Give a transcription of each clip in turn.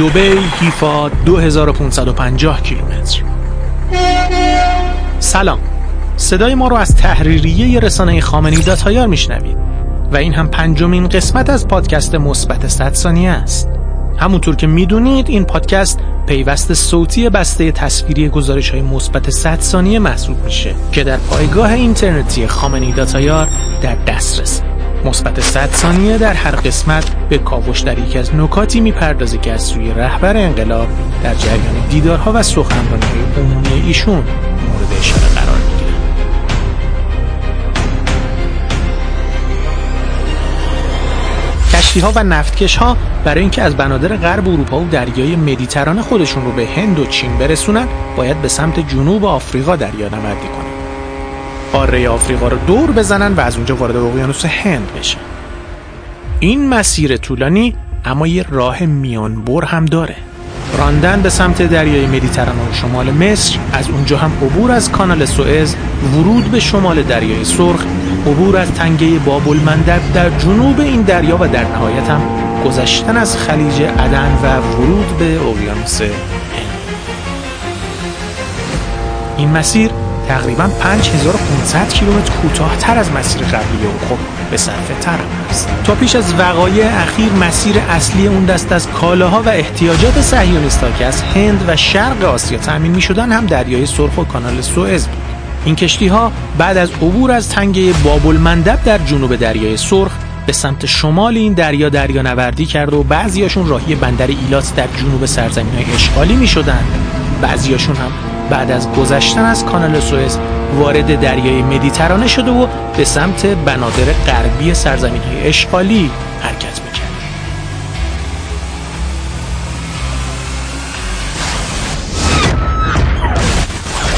دوبی هیفا 2550 کیلومتر. سلام. صدای ما رو از تحریریه رسانه خامنی داتایار میشنوید و این هم پنجمین قسمت از پادکست مثبت 100 ثانیه است. همونطور که می‌دونید این پادکست پیوست صوتی بسته تصویری گزارش های مثبت 100 ثانیه محسوب میشه که در پایگاه اینترنتی خامنی داتایار در دسترس. مثبت 100 ثانیه در هر قسمت به کاوش در یکی از نکاتی می‌پردازه که از سوی رهبر انقلاب در جریان دیدارها و سخنرانی عمومی ایشون مورد اشاره قرار می‌گیرن. کشتی ها و نفتکش ها برای اینکه از بنادر غرب اروپا و دریای مدیترانه خودشون رو به هند و چین برسونن باید به سمت جنوب آفریقا دریا نوردی کنن قاره آفریقا رو دور بزنن و از اونجا وارد اقیانوس هند بشن. این مسیر طولانی اما یه راه میانبر هم داره. راندن به سمت دریای مدیترانه و شمال مصر از اونجا هم عبور از کانال سوئز ورود به شمال دریای سرخ عبور از تنگه باب المندب در جنوب این دریا و در نهایت هم گذشتن از خلیج عدن و ورود به اقیانوس این مسیر تقریبا 5500 کیلومتر کوتاهتر از مسیر قبلی او خب به صرفه تر است. تا پیش از وقایع اخیر مسیر اصلی اون دست از کالاها و احتیاجات صهیونیست‌ها که از هند و شرق آسیا تأمین می‌شدن هم دریای سرخ و کانال سوئز بود. این کشتی ها بعد از عبور از تنگه باب المندب در جنوب دریای سرخ به سمت شمال این دریا دریا نوردی کرد و بعضیاشون راهی بندر ایلات در جنوب سرزمین های اشغالی می شدن بعضیاشون هم بعد از گذشتن از کانال سوئز وارد دریای مدیترانه شده و به سمت بنادر غربی سرزمین های اشغالی حرکت می‌کرد.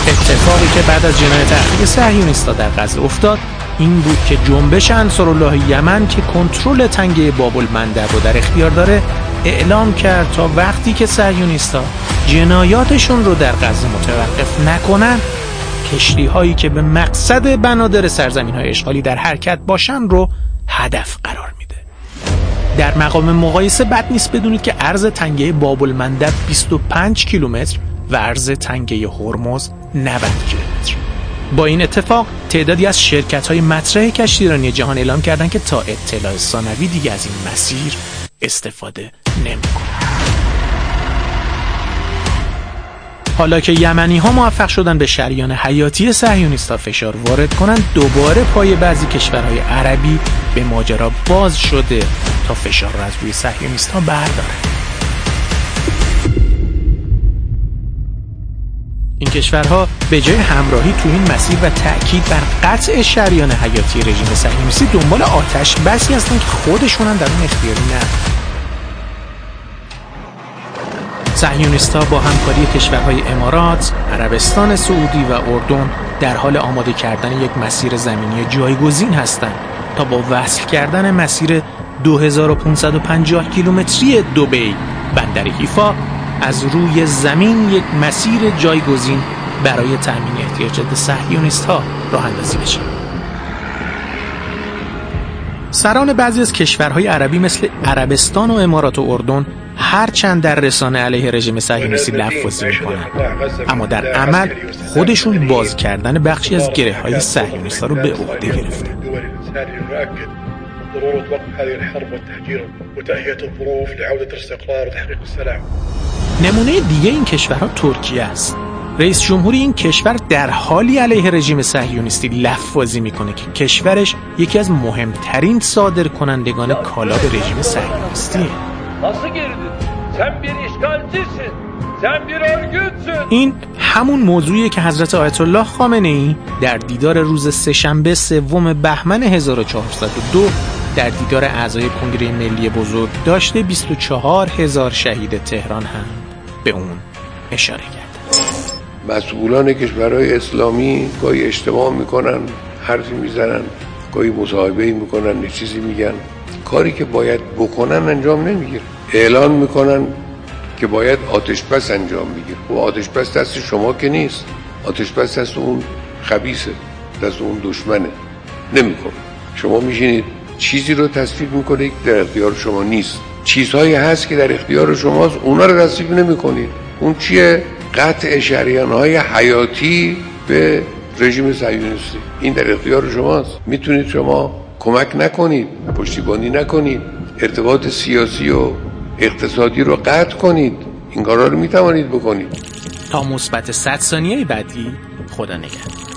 اتفاقی که بعد از جنایت اخیر صهیونیست‌ها در غزه افتاد این بود که جنبش انصارالله یمن که کنترل تنگه باب المندب رو در اختیار داره اعلام کرد تا وقتی که صهیونیست‌ها جنایاتشون رو در غزه متوقف نکنن. کشتی هایی که به مقصد بنادر سرزمین های اشغالی در حرکت باشن رو هدف قرار میده. در مقام مقایسه بد نیست بدونید که عرض تنگه باب المندب 25 کیلومتر و عرض تنگه هرمز 90 کیلومتر. با این اتفاق تعدادی از شرکت های مطرح کشتیرانی جهان اعلام کردند که تا اطلاع ثانوی دیگه از این مسیر استفاده نمی‌کنند. حالا که یمنی ها موفق شدن به شریان حیاتی صهیونیستا فشار وارد کنند دوباره پای بعضی کشورهای عربی به ماجرا باز شده تا فشار را از روی صهیونیستا بردارند. این کشورها به جای همراهی تو این مسیر و تأکید بر قطع شریان حیاتی رژیم صهیونیستی دنبال آتش بسی هستند که خودشون هم در اون اختیاری نه صهیونیست‌ها با همکاری کشورهای امارات، عربستان سعودی و اردن در حال آماده کردن یک مسیر زمینی جایگزین هستند تا با وصل کردن مسیر 2550 کیلومتری دوبی بندر حیفا از روی زمین یک مسیر جایگزین برای تأمین احتیاجات صهیونیست ها راه اندازی بشه. سران بعضی از کشورهای عربی مثل عربستان و امارات و اردن هرچند در رسانه علیه رژیم صهیونیستی لفظی می‌کنن اما در عمل خودشون باز کردن بخشی از گره های صهیونیست رو به عهده گرفتن ضرورة وقف هذه الحرب والتهجير وتهيئة الظروف لعودة الاستقرار وتحقيق السلام. نمونه دیگه این کشورها ترکیه است. رئیس جمهوری این کشور در حالی علیه رژیم صهیونیستی لفظی می‌کنه که کشورش یکی از مهمترین صادر کنندگان کالا به رژیم صهیونیستیه. این همون موضوعیه که حضرت آیت الله خامنه ای در دیدار روز سهشنبه سوم بهمن 1402 در دیدار اعضای کنگره ملی بزرگ داشته 24 هزار شهید تهران هم به اون اشاره کرد. مسئولان کشورهای اسلامی گاهی اجتماع می‌کنن حرفی می‌زنن گاهی مصاحبه می‌کنن چیزی میگن. کاری که باید بکنن انجام نمی‌گیرن اعلان می‌کنن که باید آتش بس انجام بگیر و خب آتش بس دست شما که نیست. آتش بس دست اون خبیسه دست اون دشمنه. نمیکن شما میشینید چیزی رو تصویب می‌کنه که در اختیار شما نیست. چیزهایی هست که در اختیار شماست اونا رو تصدیق نمی کنید اون چیه؟ قطع شریان های حیاتی به رژیم صهیونیستی. این در اختیار شماست. می‌تونید شما کمک نکنید پشتیبانی نکنید ارتباط سیاسی و اقتصادی رو قطع کنید. این کارا رو می‌توانید بکنید. تا مثبت 100 ثانیه بعدی خدا نگهدار.